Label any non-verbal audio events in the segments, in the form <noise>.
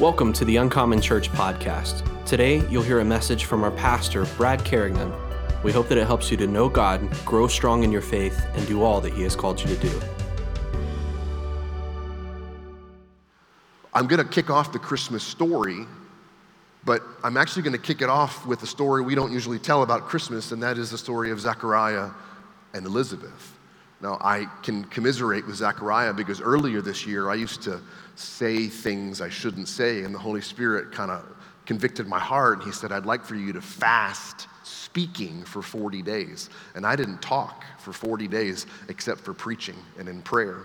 Welcome to the Uncommon Church podcast. Today, you'll hear a message from our pastor, Brad Carignan. We hope that it helps you to know God, grow strong in your faith, and do all that He has called you to do. I'm going to kick off the Christmas story, but I'm actually going to kick it off with a story we don't usually tell about Christmas, and that is the story of Zechariah and Elizabeth. Now, I can commiserate with Zechariah because earlier this year I used to say things I shouldn't say, and the Holy Spirit kind of convicted my heart, and He said, I'd like for you to fast speaking for 40 days. And I didn't talk for 40 days except for preaching and in prayer.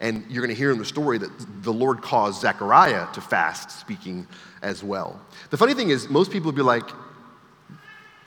And you're going to hear in the story that the Lord caused Zechariah to fast speaking as well. The funny thing is, most people would be like,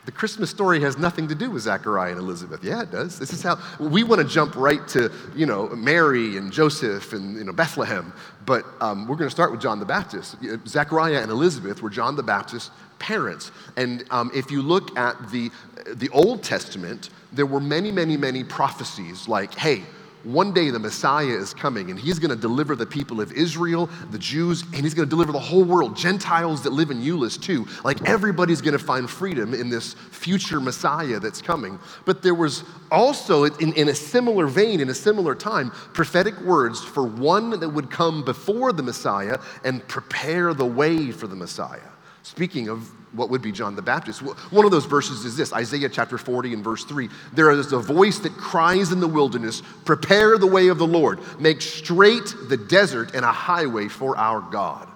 the Christmas story has nothing to do with Zachariah and Elizabeth. Yeah, it does. This is how we want to jump right to, you know, Mary and Joseph and, you know, Bethlehem. But um, we're going to start with John the Baptist. Zachariah and Elizabeth were John the Baptist's parents. And um, if you look at the, the Old Testament, there were many, many, many prophecies like, hey, one day the Messiah is coming and he's going to deliver the people of Israel, the Jews, and he's going to deliver the whole world, Gentiles that live in Euless too. Like everybody's going to find freedom in this future Messiah that's coming. But there was also, in, in a similar vein, in a similar time, prophetic words for one that would come before the Messiah and prepare the way for the Messiah. Speaking of what would be John the Baptist. One of those verses is this Isaiah chapter 40 and verse 3. There is a voice that cries in the wilderness, Prepare the way of the Lord, make straight the desert and a highway for our God.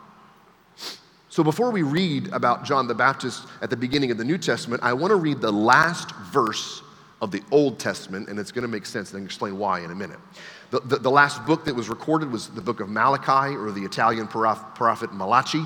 So before we read about John the Baptist at the beginning of the New Testament, I want to read the last verse of the Old Testament, and it's going to make sense and explain why in a minute. The, the, the, last book that was recorded was the book of Malachi, or the Italian prophet Malachi.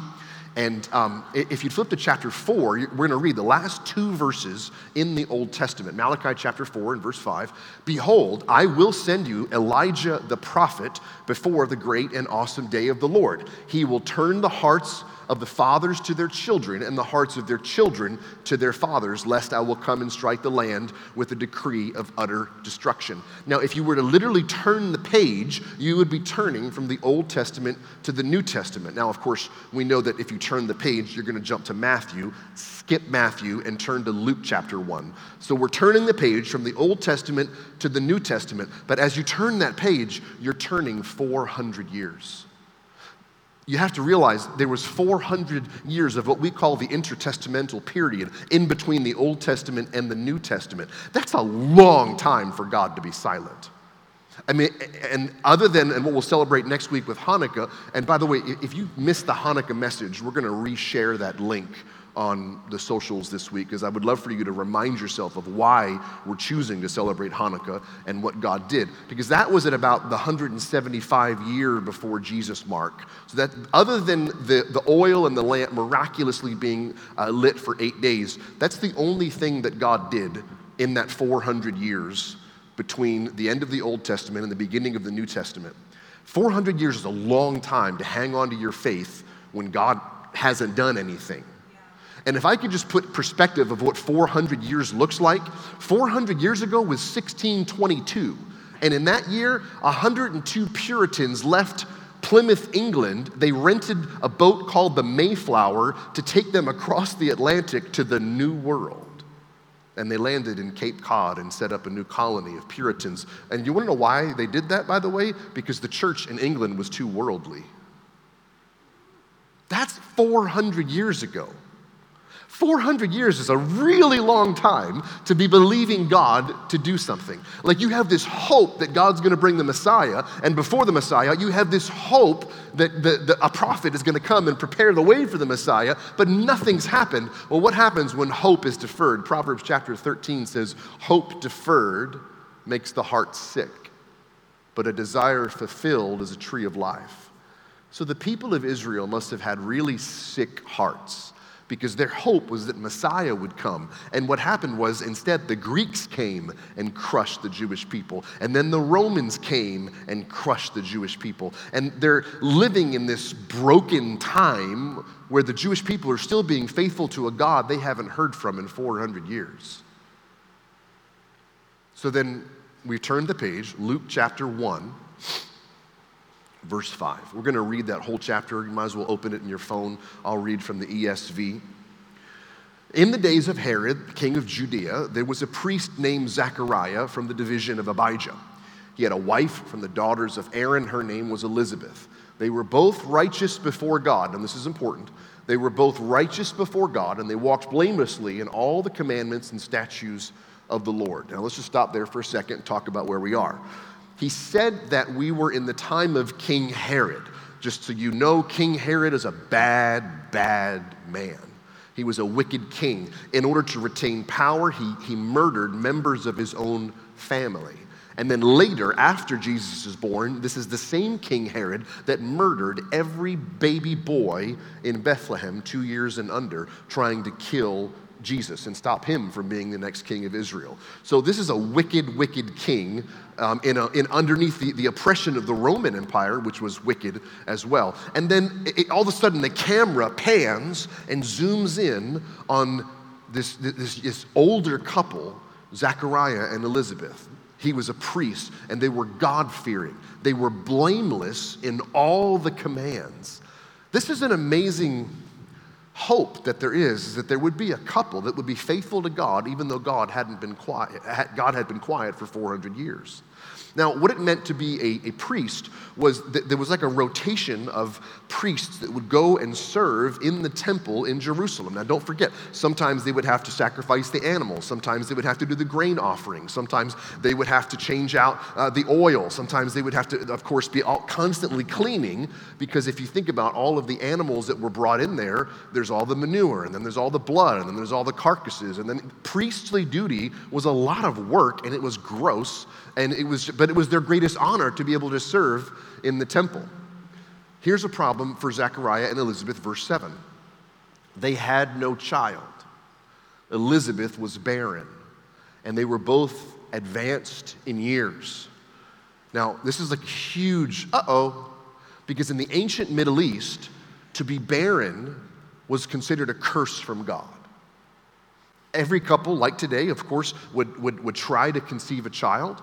And um, if you flip to chapter 4, we're going to read the last two verses in the Old Testament Malachi chapter 4 and verse 5. Behold, I will send you Elijah the prophet before the great and awesome day of the Lord. He will turn the hearts of the fathers to their children, and the hearts of their children to their fathers, lest I will come and strike the land with a decree of utter destruction. Now, if you were to literally turn the page, you would be turning from the Old Testament to the New Testament. Now, of course, we know that if you turn the page, you're going to jump to Matthew, skip Matthew, and turn to Luke chapter 1. So we're turning the page from the Old Testament to the New Testament. But as you turn that page, you're turning 400 years you have to realize there was 400 years of what we call the intertestamental period in between the Old Testament and the New Testament. That's a long time for God to be silent. I mean, and other than, and what we'll celebrate next week with Hanukkah, and by the way, if you missed the Hanukkah message, we're going to reshare that link on the socials this week because I would love for you to remind yourself of why we're choosing to celebrate Hanukkah and what God did. Because that was at about the 175 year before Jesus mark. So that other than the, the oil and the lamp miraculously being uh, lit for eight days, that's the only thing that God did in that 400 years between the end of the Old Testament and the beginning of the New Testament. 400 years is a long time to hang on to your faith when God hasn't done anything. And if I could just put perspective of what 400 years looks like, 400 years ago was 1622. And in that year, 102 Puritans left Plymouth, England. They rented a boat called the Mayflower to take them across the Atlantic to the New World. And they landed in Cape Cod and set up a new colony of Puritans. And you want to know why they did that, by the way? Because the church in England was too worldly. That's 400 years ago. 400 years is a really long time to be believing God to do something. Like you have this hope that God's going to bring the Messiah, and before the Messiah, you have this hope that the, the, a prophet is going to come and prepare the way for the Messiah, but nothing's happened. Well, what happens when hope is deferred? Proverbs chapter 13 says, Hope deferred makes the heart sick, but a desire fulfilled is a tree of life. So the people of Israel must have had really sick hearts because their hope was that Messiah would come. And what happened was instead the Greeks came and crushed the Jewish people. And then the Romans came and crushed the Jewish people. And they're living in this broken time where the Jewish people are still being faithful to a God they haven't heard from in 400 years. So then we turn the page, Luke chapter 1, verse 5. We're going to read that whole chapter. You might as well open it in your phone. I'll read from the ESV. In the days of Herod, king of Judea, there was a priest named Zechariah from the division of Abijah. He had a wife from the daughters of Aaron. Her name was Elizabeth. They were both righteous before God, and this is important. They were both righteous before God, and they walked blamelessly in all the commandments and statutes of the Lord. Now, let's just stop there for a second and talk about where we are. He said that we were in the time of King Herod. Just so you know, King Herod is a bad, bad man. He was a wicked king. In order to retain power, he, he murdered members of his own family. And then later, after Jesus is born, this is the same King Herod that murdered every baby boy in Bethlehem, two years and under, trying to kill Jesus and stop him from being the next king of Israel. So this is a wicked, wicked king um, in, a, in, underneath the, the oppression of the Roman Empire, which was wicked as well. And then it, all of a sudden, the camera pans and zooms in on this, this, this older couple, Zachariah and Elizabeth. He was a priest, and they were God fearing. They were blameless in all the commands. This is an amazing hope that there is, is that there would be a couple that would be faithful to God, even though God hadn't been quiet. God had been quiet for 400 years. Now, what it meant to be a, a priest was that there was like a rotation of priests that would go and serve in the temple in Jerusalem. Now, don't forget, sometimes they would have to sacrifice the animals, sometimes they would have to do the grain offering, sometimes they would have to change out uh, the oil, sometimes they would have to, of course, be all, constantly cleaning, because if you think about all of the animals that were brought in there, there's all the manure, and then there's all the blood, and then there's all the carcasses, and then priestly duty was a lot of work, and it was gross, and it was, but it was their greatest honor to be able to serve in the temple. Here's a problem for Zechariah and Elizabeth, verse 7. They had no child. Elizabeth was barren, and they were both advanced in years. Now, this is a huge uh oh, because in the ancient Middle East, to be barren was considered a curse from God. Every couple, like today, of course, would, would, would try to conceive a child.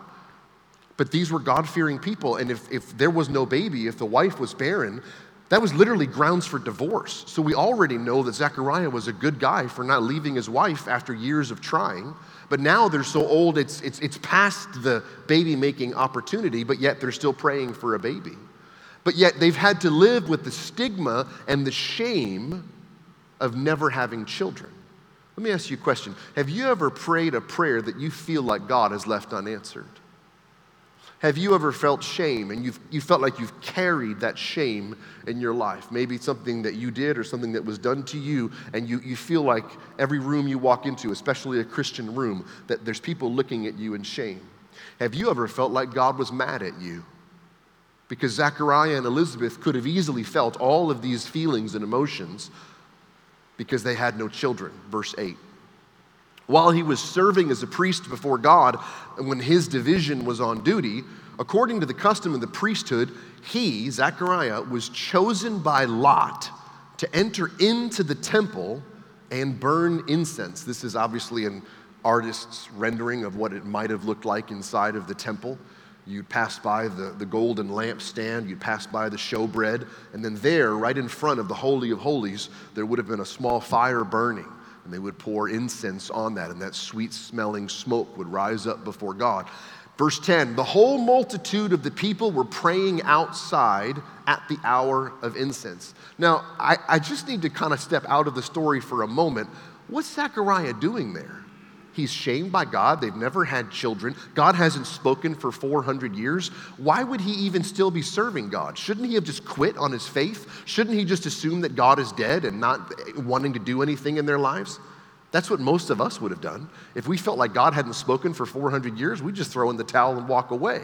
But these were God fearing people. And if, if there was no baby, if the wife was barren, that was literally grounds for divorce. So we already know that Zechariah was a good guy for not leaving his wife after years of trying. But now they're so old, it's, it's, it's past the baby making opportunity, but yet they're still praying for a baby. But yet they've had to live with the stigma and the shame of never having children. Let me ask you a question Have you ever prayed a prayer that you feel like God has left unanswered? Have you ever felt shame and you've, you felt like you've carried that shame in your life? Maybe something that you did or something that was done to you, and you, you feel like every room you walk into, especially a Christian room, that there's people looking at you in shame. Have you ever felt like God was mad at you? Because Zachariah and Elizabeth could have easily felt all of these feelings and emotions because they had no children. Verse 8. While he was serving as a priest before God, when his division was on duty, according to the custom of the priesthood, he, Zechariah, was chosen by Lot to enter into the temple and burn incense. This is obviously an artist's rendering of what it might have looked like inside of the temple. You'd pass by the, the golden lampstand, you'd pass by the showbread, and then there, right in front of the Holy of Holies, there would have been a small fire burning and they would pour incense on that, and that sweet smelling smoke would rise up before God. Verse 10 The whole multitude of the people were praying outside at the hour of incense. Now, I, I just need to kind of step out of the story for a moment. What's Zechariah doing there? He's shamed by God. They've never had children. God hasn't spoken for 400 years. Why would he even still be serving God? Shouldn't he have just quit on his faith? Shouldn't he just assume that God is dead and not wanting to do anything in their lives? That's what most of us would have done. If we felt like God hadn't spoken for 400 years, we'd just throw in the towel and walk away.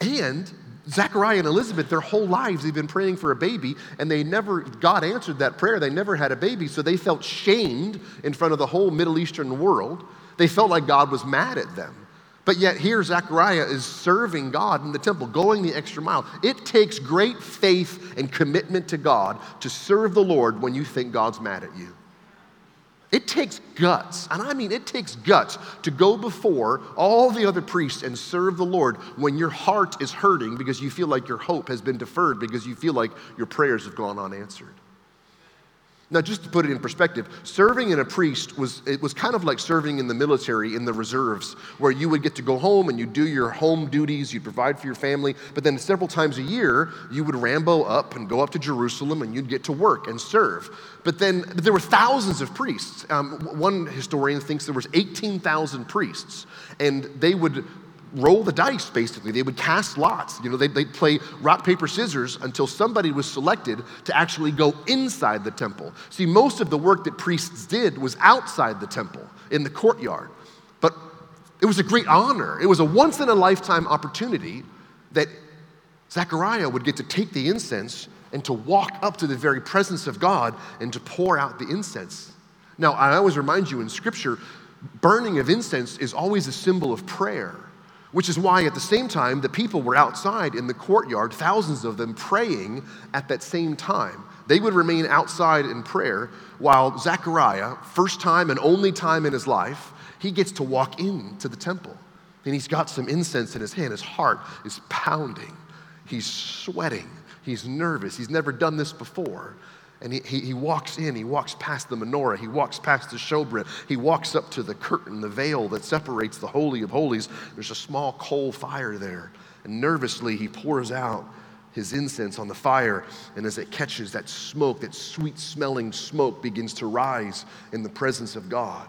And Zachariah and Elizabeth, their whole lives, they've been praying for a baby, and they never, God answered that prayer. They never had a baby, so they felt shamed in front of the whole Middle Eastern world. They felt like God was mad at them. But yet, here Zechariah is serving God in the temple, going the extra mile. It takes great faith and commitment to God to serve the Lord when you think God's mad at you. It takes guts, and I mean it takes guts to go before all the other priests and serve the Lord when your heart is hurting because you feel like your hope has been deferred because you feel like your prayers have gone unanswered. Now, just to put it in perspective, serving in a priest was it was kind of like serving in the military in the reserves, where you would get to go home and you'd do your home duties, you'd provide for your family, but then several times a year you would rambo up and go up to Jerusalem and you'd get to work and serve. But then but there were thousands of priests. Um, one historian thinks there was 18,000 priests, and they would roll the dice, basically. They would cast lots. You know, they'd, they'd, play rock, paper, scissors until somebody was selected to actually go inside the temple. See, most of the work that priests did was outside the temple, in the courtyard. But it was a great honor. It was a once in a lifetime opportunity that Zechariah would get to take the incense and to walk up to the very presence of God and to pour out the incense. Now, I always remind you in Scripture, burning of incense is always a symbol of prayer. Which is why, at the same time, the people were outside in the courtyard, thousands of them praying at that same time. They would remain outside in prayer while Zechariah, first time and only time in his life, he gets to walk into the temple. And he's got some incense in his hand. His heart is pounding. He's sweating. He's nervous. He's never done this before. And he, he, he, walks in, he walks past the menorah, he walks past the showbread, he walks up to the curtain, the veil that separates the Holy of Holies. There's a small coal fire there. And nervously, he pours out his incense on the fire. And as it catches, that smoke, that sweet smelling smoke, begins to rise in the presence of God.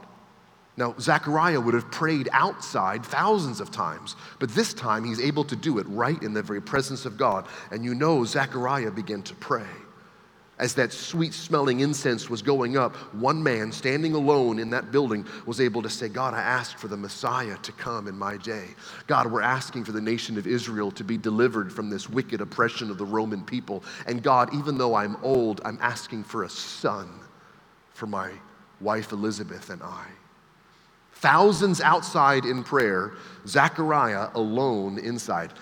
Now, Zechariah would have prayed outside thousands of times, but this time he's able to do it right in the very presence of God. And you know, Zechariah began to pray as that sweet smelling incense was going up, one man standing alone in that building was able to say, God, I ask for the Messiah to come in my day. God, we're asking for the nation of Israel to be delivered from this wicked oppression of the Roman people. And God, even though I'm old, I'm asking for a son for my wife Elizabeth and I. Thousands outside in prayer, Zechariah alone inside.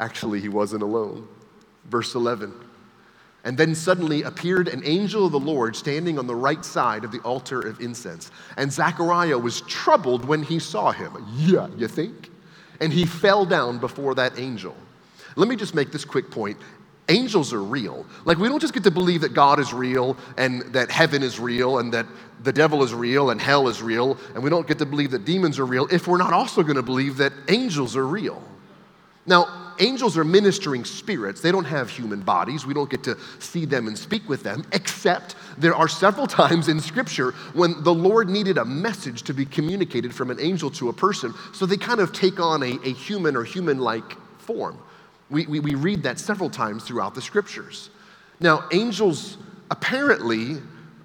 Actually, he wasn't alone. Verse 11. And then suddenly appeared an angel of the Lord standing on the right side of the altar of incense. And Zechariah was troubled when he saw him. Yeah, you think? And he fell down before that angel. Let me just make this quick point. Angels are real. Like, we don't just get to believe that God is real and that heaven is real and that the devil is real and hell is real, and we don't get to believe that demons are real if we're not also going to believe that angels are real. Now, angels are ministering spirits. They don't have human bodies. We don't get to see them and speak with them, except there are several <laughs> times in Scripture when the Lord needed a message to be communicated from an angel to a person. So they kind of take on a, a human or human like form. We, we, we read that several times throughout the Scriptures. Now, angels apparently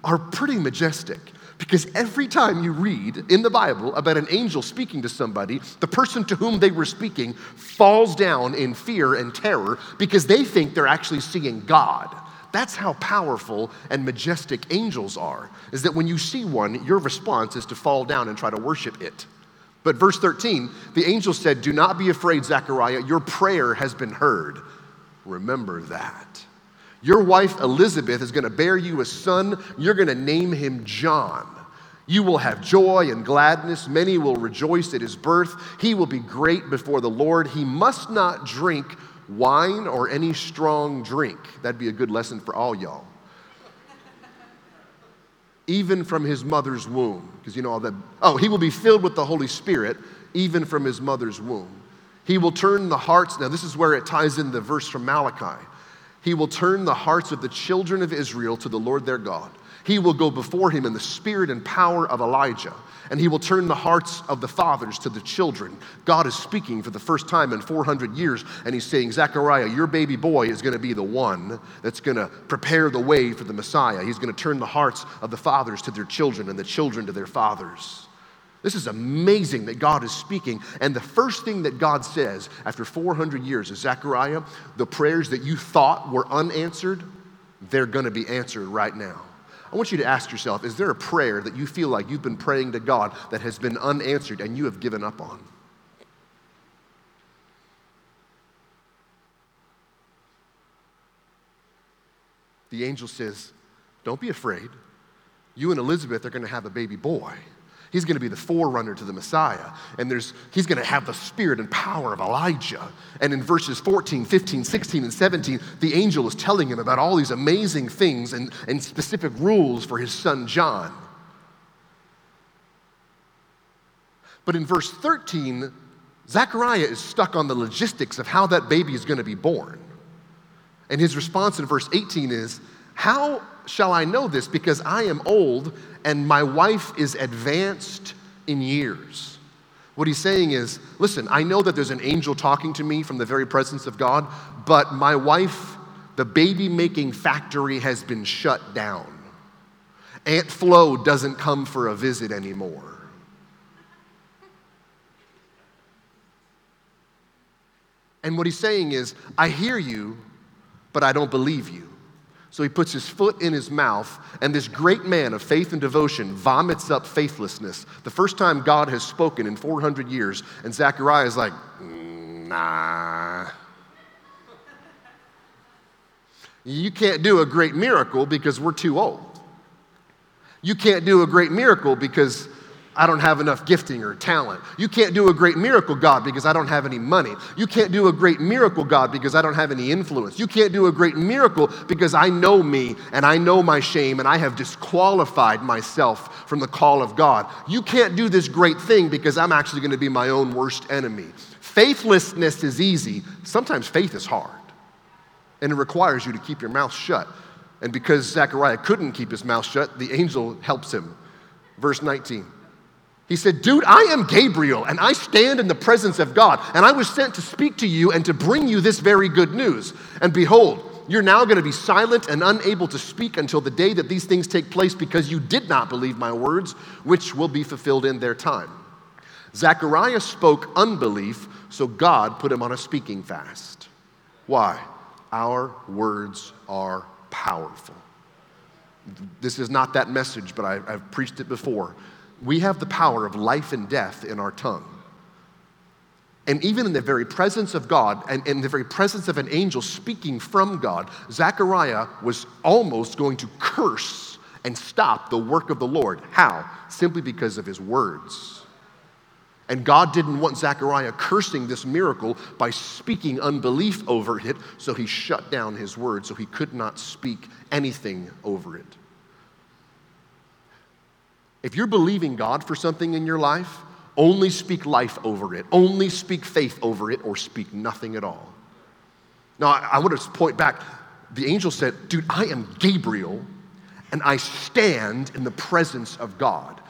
are pretty majestic. Because every time you read in the Bible about an angel speaking to somebody, the person to whom they were speaking falls down in fear and terror because they think they're actually seeing God. That's how powerful and majestic angels are, is that when you see one, your response is to fall down and try to worship it. But verse 13, the angel said, Do not be afraid, Zechariah, your prayer has been heard. Remember that. Your wife Elizabeth is going to bear you a son. You're going to name him John. You will have joy and gladness. Many will rejoice at his birth. He will be great before the Lord. He must not drink wine or any strong drink. That'd be a good lesson for all y'all. even from his mother's womb. Because you know all that. Oh, he will be filled with the Holy Spirit, even from his mother's womb. He will turn the hearts. Now, this is where it ties in the verse from Malachi. He will turn the hearts of the children of Israel to the Lord their God. He will go before him in the spirit and power of Elijah, and he will turn the hearts of the fathers to the children. God is speaking for the first time in 400 years, and he's saying, Zechariah, your baby boy is going to be the one that's going to prepare the way for the Messiah. He's going to turn the hearts of the fathers to their children and the children to their fathers. This is amazing that God is speaking. And the first thing that God says after 400 years is Zechariah, the prayers that you thought were unanswered, they're going to be answered right now. I want you to ask yourself is there a prayer that you feel like you've been praying to God that has been unanswered and you have given up on? The angel says, Don't be afraid. You and Elizabeth are going to have a baby boy. He's going to be the forerunner to the Messiah. And there's, he's going to have the spirit and power of Elijah. And in verses 14, 15, 16, and 17, the angel is telling him about all these amazing things and, and specific rules for his son John. But in verse 13, Zechariah is stuck on the logistics of how that baby is going to be born. And his response in verse 18 is, How shall I know this? Because I am old and my wife is advanced in years. What he's saying is, listen, I know that there's an angel talking to me from the very presence of God, but my wife, the baby making factory has been shut down. Aunt Flo doesn't come for a visit anymore. And what he's saying is, I hear you, but I don't believe you. So he puts his foot in his mouth, and this great man of faith and devotion vomits up faithlessness. The first time God has spoken in 400 years, and Zechariah is like, nah. You can't do a great miracle because we're too old. You can't do a great miracle because I don't have enough gifting or talent. You can't do a great miracle, God, because I don't have any money. You can't do a great miracle, God, because I don't have any influence. You can't do a great miracle because I know me and I know my shame and I have disqualified myself from the call of God. You can't do this great thing because I'm actually going to be my own worst enemy. Faithlessness is easy, sometimes faith is hard, and it requires you to keep your mouth shut. And because Zechariah couldn't keep his mouth shut, the angel helps him. Verse 19. He said, Dude, I am Gabriel, and I stand in the presence of God, and I was sent to speak to you and to bring you this very good news. And behold, you're now going to be silent and unable to speak until the day that these things take place because you did not believe my words, which will be fulfilled in their time. Zechariah spoke unbelief, so God put him on a speaking fast. Why? Our words are powerful. This is not that message, but I, have preached it before. We have the power of life and death in our tongue. And even in the very presence of God and in the very presence of an angel speaking from God, Zechariah was almost going to curse and stop the work of the Lord. How? Simply because of his words. And God didn't want Zechariah cursing this miracle by speaking unbelief over it, so he shut down his word, so he could not speak anything over it. If you're believing God for something in your life, only speak life over it, only speak faith over it, or speak nothing at all. Now, I, I want to point back. The angel said, Dude, I am Gabriel, and I stand in the presence of God.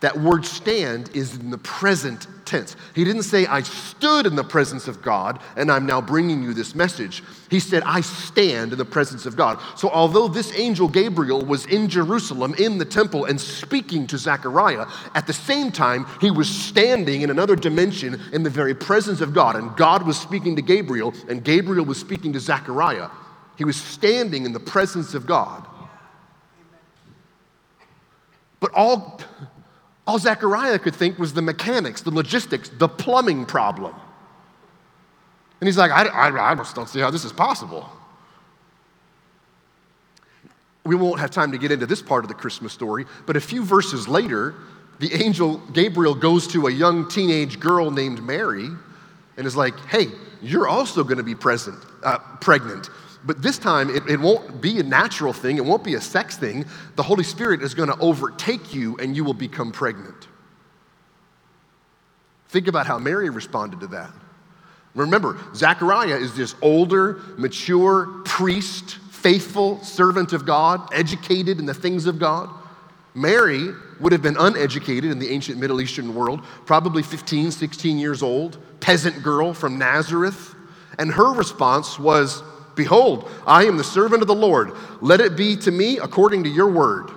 That word stand is in the present tense. He didn't say, I stood in the presence of God and I'm now bringing you this message. He said, I stand in the presence of God. So, although this angel Gabriel was in Jerusalem in the temple and speaking to Zechariah, at the same time, he was standing in another dimension in the very presence of God. And God was speaking to Gabriel, and Gabriel was speaking to Zechariah. He was standing in the presence of God. But all all Zechariah could think was the mechanics, the logistics, the plumbing problem. And he's like, I, I, I just don't see how this is possible. We won't have time to get into this part of the Christmas story, but a few verses later, the angel Gabriel goes to a young teenage girl named Mary and is like, hey, you're also going to be present, uh, pregnant. But this time, it, it won't be a natural thing, it won't be a sex thing. The Holy Spirit is going to overtake you and you will become pregnant. Think about how Mary responded to that. Remember, Zechariah is this older, mature priest, faithful servant of God, educated in the things of God. Mary would have been uneducated in the ancient Middle Eastern world, probably 15, 16 years old, peasant girl from Nazareth. And her response was, Behold, I am the servant of the Lord. Let it be to me according to your word.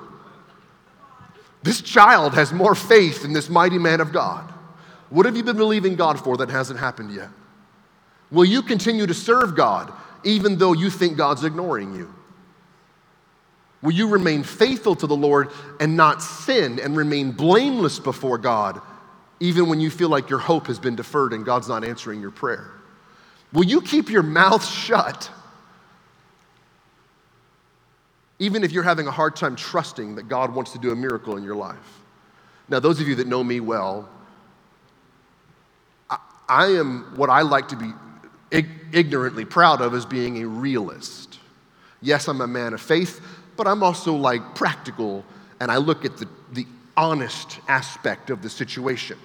This child has more faith than this mighty man of God. What have you been believing God for that hasn't happened yet? Will you continue to serve God even though you think God's ignoring you? Will you remain faithful to the Lord and not sin and remain blameless before God even when you feel like your hope has been deferred and God's not answering your prayer? Will you keep your mouth shut even if you're having a hard time trusting that God wants to do a miracle in your life. Now, those of you that know me well, I, I am what I like to be ig- ignorantly proud of as being a realist. Yes, I'm a man of faith, but I'm also like practical and I look at the, the honest aspect of the situation.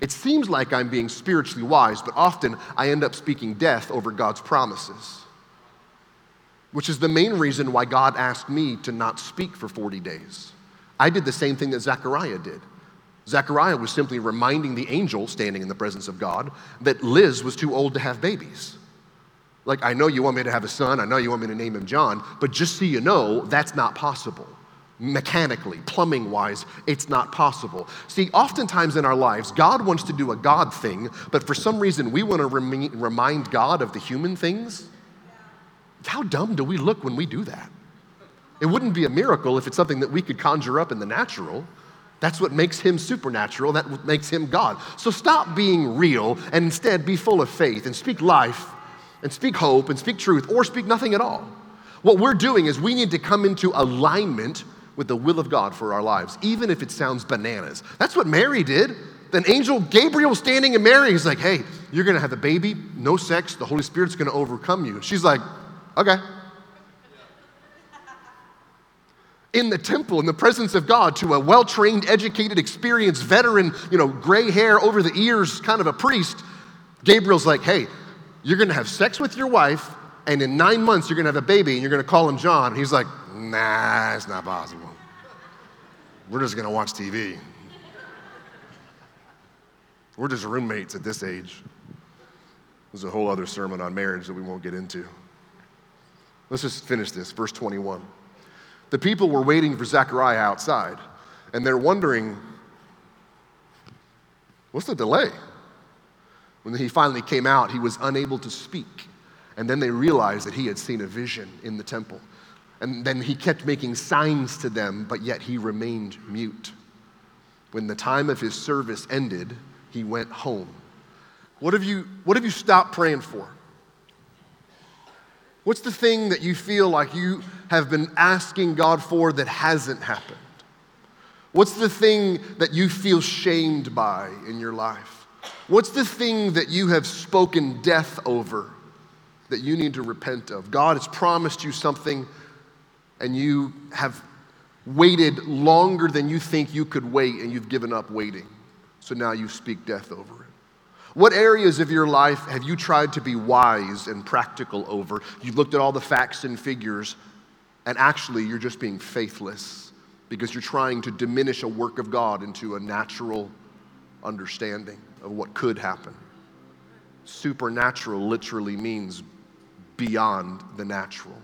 It seems like I'm being spiritually wise, but often I end up speaking death over God's promises, which is the main reason why God asked me to not speak for 40 days. I did the same thing that Zechariah did. Zechariah was simply reminding the angel standing in the presence of God that Liz was too old to have babies. Like, I know you want me to have a son, I know you want me to name him John, but just so you know, that's not possible mechanically, plumbing wise, it's not possible. See, oftentimes in our lives, God wants to do a God thing, but for some reason we want to rem- remind God of the human things. How dumb do we look when we do that? It wouldn't be a miracle if it's something that we could conjure up in the natural. That's what makes him supernatural. That makes him God. So stop being real and instead be full of faith and speak life and speak hope and speak truth or speak nothing at all. What we're doing is we need to come into alignment with the will of God for our lives, even if it sounds bananas. That's what Mary did. Then angel Gabriel standing in Mary, he's like, hey, you're gonna have a baby, no sex, the Holy Spirit's gonna overcome you. She's like, okay. In the temple, in the presence of God, to a well trained, educated, experienced, veteran, you know, gray hair over the ears kind of a priest, Gabriel's like, hey, you're gonna have sex with your wife, and in nine months you're gonna have a baby, and you're gonna call him John. And he's like, nah, it's not possible. We're just gonna watch TV. We're just roommates at this age. There's a whole other sermon on marriage that we won't get into. Let's just finish this. Verse 21. The people were waiting for Zechariah outside, and they're wondering, what's the delay? When he finally came out, he was unable to speak. And then they realized that he had seen a vision in the temple. And then he kept making signs to them, but yet he remained mute. When the time of his service ended, he went home. What have you, what have you stopped praying for? What's the thing that you feel like you have been asking God for that hasn't happened? What's the thing that you feel shamed by in your life? What's the thing that you have spoken death over that you need to repent of? God has promised you something and you have waited longer than you think you could wait and you've given up waiting. So now you speak death over it. What areas of your life have you tried to be wise and practical over? You've looked at all the facts and figures, and actually you're just being faithless because you're trying to diminish a work of God into a natural understanding of what could happen. Supernatural literally means beyond the natural.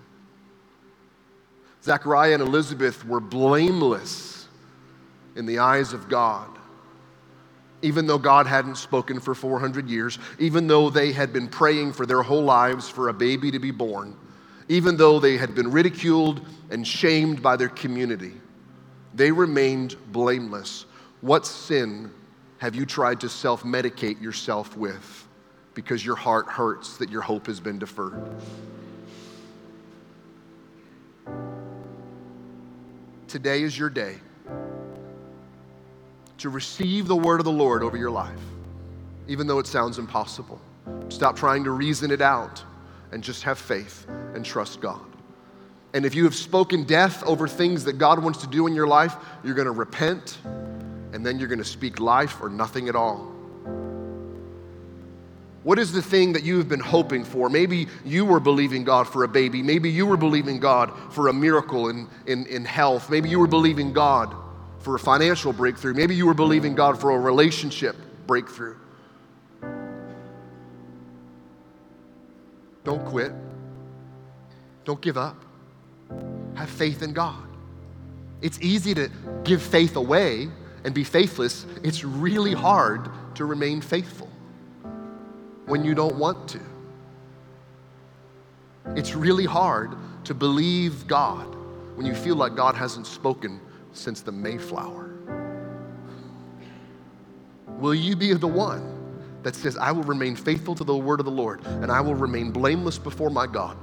Zechariah and Elizabeth were blameless in the eyes of God. Even though God hadn't spoken for 400 years, even though they had been praying for their whole lives for a baby to be born, even though they had been ridiculed and shamed by their community, they remained blameless. What sin have you tried to self medicate yourself with because your heart hurts that your hope has been deferred? today is your day to receive the word of the Lord over your life, even though it sounds impossible. Stop trying to reason it out and just have faith and trust God. And if you have spoken death over things that God wants to do in your life, you're going to repent and then you're going to speak life or nothing at all. What is the thing that you have been hoping for? Maybe you were believing God for a baby. Maybe you were believing God for a miracle in, in, in health. Maybe you were believing God for a financial breakthrough. Maybe you were believing God for a relationship breakthrough. Don't quit. Don't give up. Have faith in God. It's easy to give faith away and be faithless. It's really hard to remain faithful when you don't want to. It's really hard to believe God when you feel like God hasn't spoken since the Mayflower. Will you be the one that says, I will remain faithful to the word of the Lord and I will remain blameless before my God,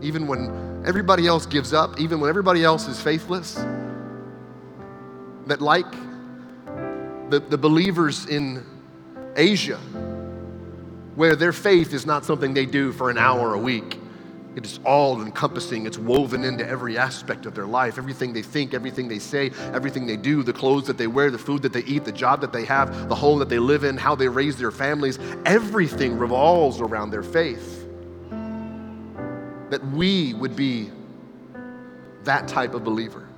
even when everybody else gives up, even when everybody else is faithless, that like the, the believers in Asia, where their faith is not something they do for an hour a week. It is all encompassing. It's woven into every aspect of their life. Everything they think, everything they say, everything they do, the clothes that they wear, the food that they eat, the job that they have, the home that they live in, how they raise their families, everything revolves around their faith. That we would be that type of believer.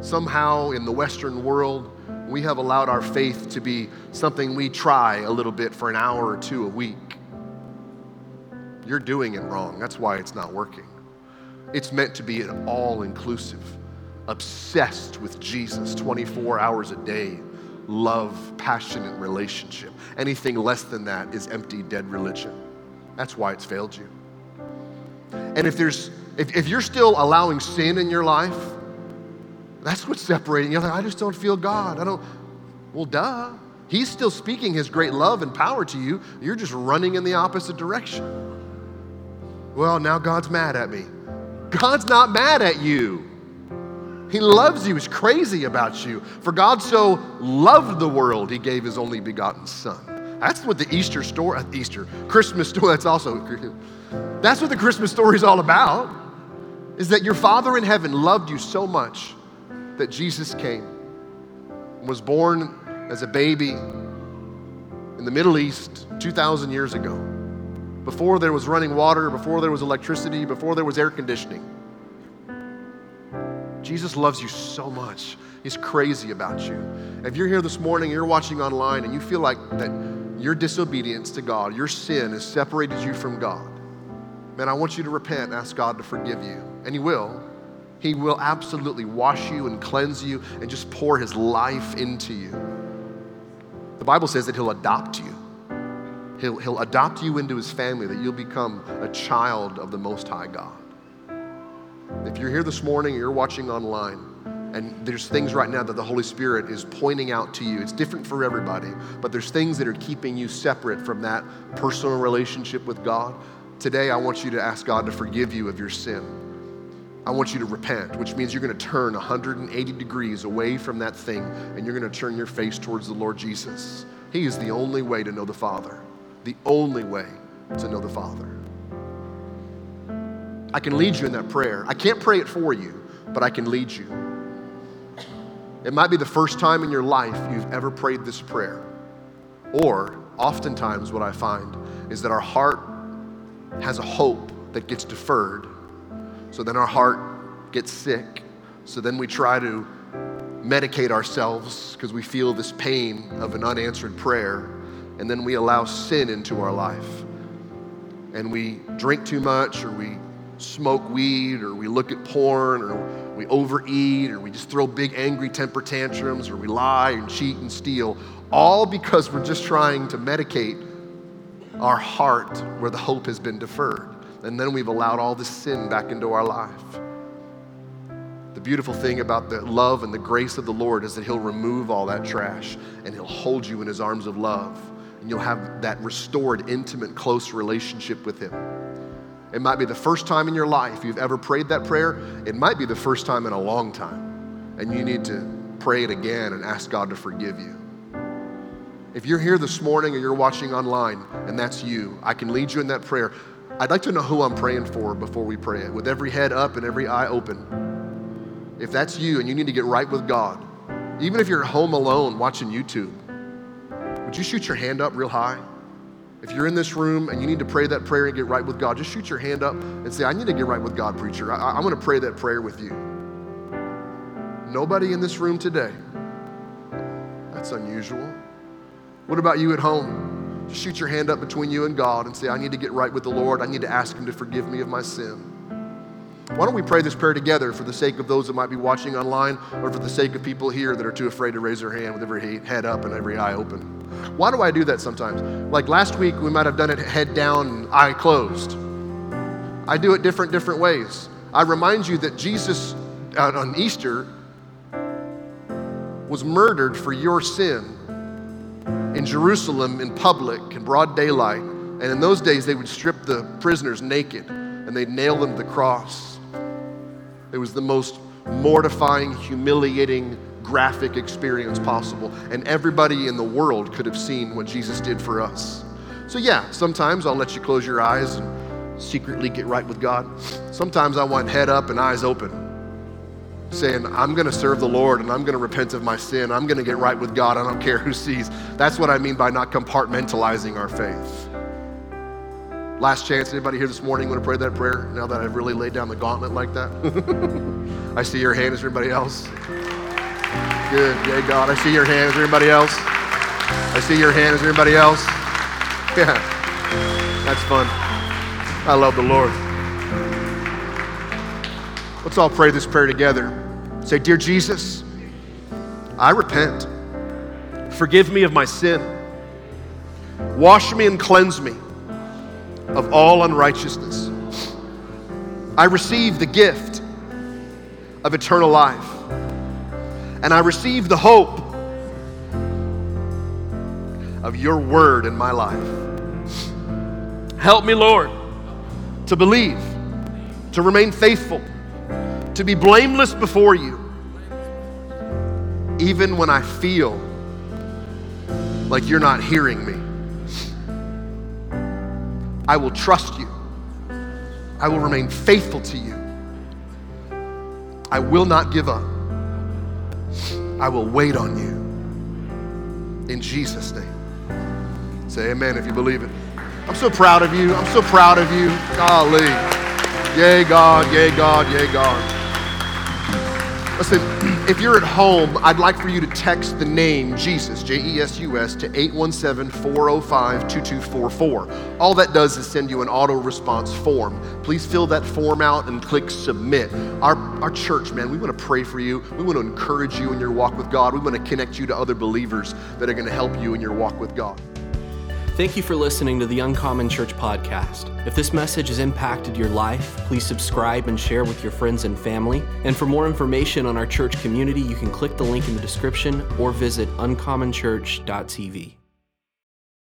Somehow in the Western world, we have allowed our faith to be something we try a little bit for an hour or two a week. You're doing it wrong. That's why it's not working. It's meant to be an all inclusive, obsessed with Jesus 24 hours a day, love, passionate relationship. Anything less than that is empty, dead religion. That's why it's failed you. And if there's if, if you're still allowing sin in your life, that's what's separating. You're like, I just don't feel God. I don't. Well, duh. He's still speaking his great love and power to you. You're just running in the opposite direction. Well, now God's mad at me. God's not mad at you. He loves you. He's crazy about you. For God so loved the world, he gave his only begotten son. That's what the Easter story, uh, Easter, Christmas story, that's also, that's what the Christmas story is all about. Is that your Father in heaven loved you so much that Jesus came, was born as a baby in the Middle East 2,000 years ago, before there was running water, before there was electricity, before there was air conditioning. Jesus loves you so much. He's crazy about you. If you're here this morning, you're watching online, and you feel like that your disobedience to God, your sin has separated you from God, man, I want you to repent and ask God to forgive you. And He will. He will absolutely wash you and cleanse you and just pour His life into you. The Bible says that He'll adopt you. He'll, he'll adopt you into His family, that you'll become a child of the Most High God. If you're here this morning, you're watching online, and there's things right now that the Holy Spirit is pointing out to you. It's different for everybody, but there's things that are keeping you separate from that personal relationship with God. Today, I want you to ask God to forgive you of your sin. I want you to repent, which means you're going to turn 180 degrees away from that thing and you're going to turn your face towards the Lord Jesus. He is the only way to know the Father, the only way to know the Father. I can lead you in that prayer. I can't pray it for you, but I can lead you. It might be the first time in your life you've ever prayed this prayer. Or, oftentimes, what I find is that our heart has a hope that gets deferred so then our heart gets sick. So then we try to medicate ourselves because we feel this pain of an unanswered prayer. And then we allow sin into our life. And we drink too much, or we smoke weed, or we look at porn, or we overeat, or we just throw big angry temper tantrums, or we lie and cheat and steal, all because we're just trying to medicate our heart where the hope has been deferred and then we've allowed all this sin back into our life. The beautiful thing about the love and the grace of the Lord is that He'll remove all that trash and He'll hold you in His arms of love. And you'll have that restored, intimate, close relationship with Him. It might be the first time in your life you've ever prayed that prayer. It might be the first time in a long time. And you need to pray it again and ask God to forgive you. If you're here this morning or you're watching online and that's you, I can lead you in that prayer. I'd like to know who I'm praying for before we pray it, with every head up and every eye open. If that's you and you need to get right with God, even if you're home alone watching YouTube, would you shoot your hand up real high? If you're in this room and you need to pray that prayer and get right with God, just shoot your hand up and say, I need to get right with God, preacher. I, am going to pray that prayer with you. Nobody in this room today. That's unusual. What about you at home? Just shoot your hand up between you and God and say, I need to get right with the Lord. I need to ask Him to forgive me of my sin. Why don't we pray this prayer together for the sake of those that might be watching online or for the sake of people here that are too afraid to raise their hand with every head up and every eye open? Why do I do that sometimes? Like last week, we might have done it head down eye closed. I do it different, different ways. I remind you that Jesus uh, on Easter was murdered for your sin in Jerusalem in public in broad daylight. And in those days, they would strip the prisoners naked and they nailed them to the cross. It was the most mortifying, humiliating, graphic experience possible. And everybody in the world could have seen what Jesus did for us. So, yeah, sometimes I'll let you close your eyes and secretly get right with God. Sometimes I want head up and eyes open saying, I'm going to serve the Lord and I'm going to repent of my sin. I'm going to get right with God. I don't care who sees. That's what I mean by not compartmentalizing our faith. Last chance, anybody here this morning want to pray that prayer now that I've really laid down the gauntlet like that? <laughs> I see your hand. Is anybody else? Good. Yay, God. I see your hand. Is there anybody else? I see your hand. Is there anybody else? <laughs> Yeah. That's fun. I love the Lord. Let's all pray this prayer together. Say, Dear Jesus, I repent. Forgive me of my sin. Wash me and cleanse me of all unrighteousness. I receive the gift of eternal life. And I receive the hope of your word in my life. Help me, Lord, to believe, to remain faithful to be blameless before you, even when I feel like you're not hearing me. I will trust you. I will remain faithful to you. I will not give up. I will wait on you. In Jesus' name. Say amen if you believe it. I'm so proud of you. I'm so proud of you. Golly. Yay, God. Yay, God. Yay, God. Listen, if you're at home, I'd like for you to text the name Jesus, J E S U S, to 817 405 2244. All that does is send you an auto response form. Please fill that form out and click submit. Our, our church, man, we want to pray for you. We want to encourage you in your walk with God. We want to connect you to other believers that are going to help you in your walk with God. Thank you for listening to the Uncommon Church podcast. If this message has impacted your life, please subscribe and share with your friends and family. And for more information on our church community, you can click the link in the description or visit uncommonchurch.tv.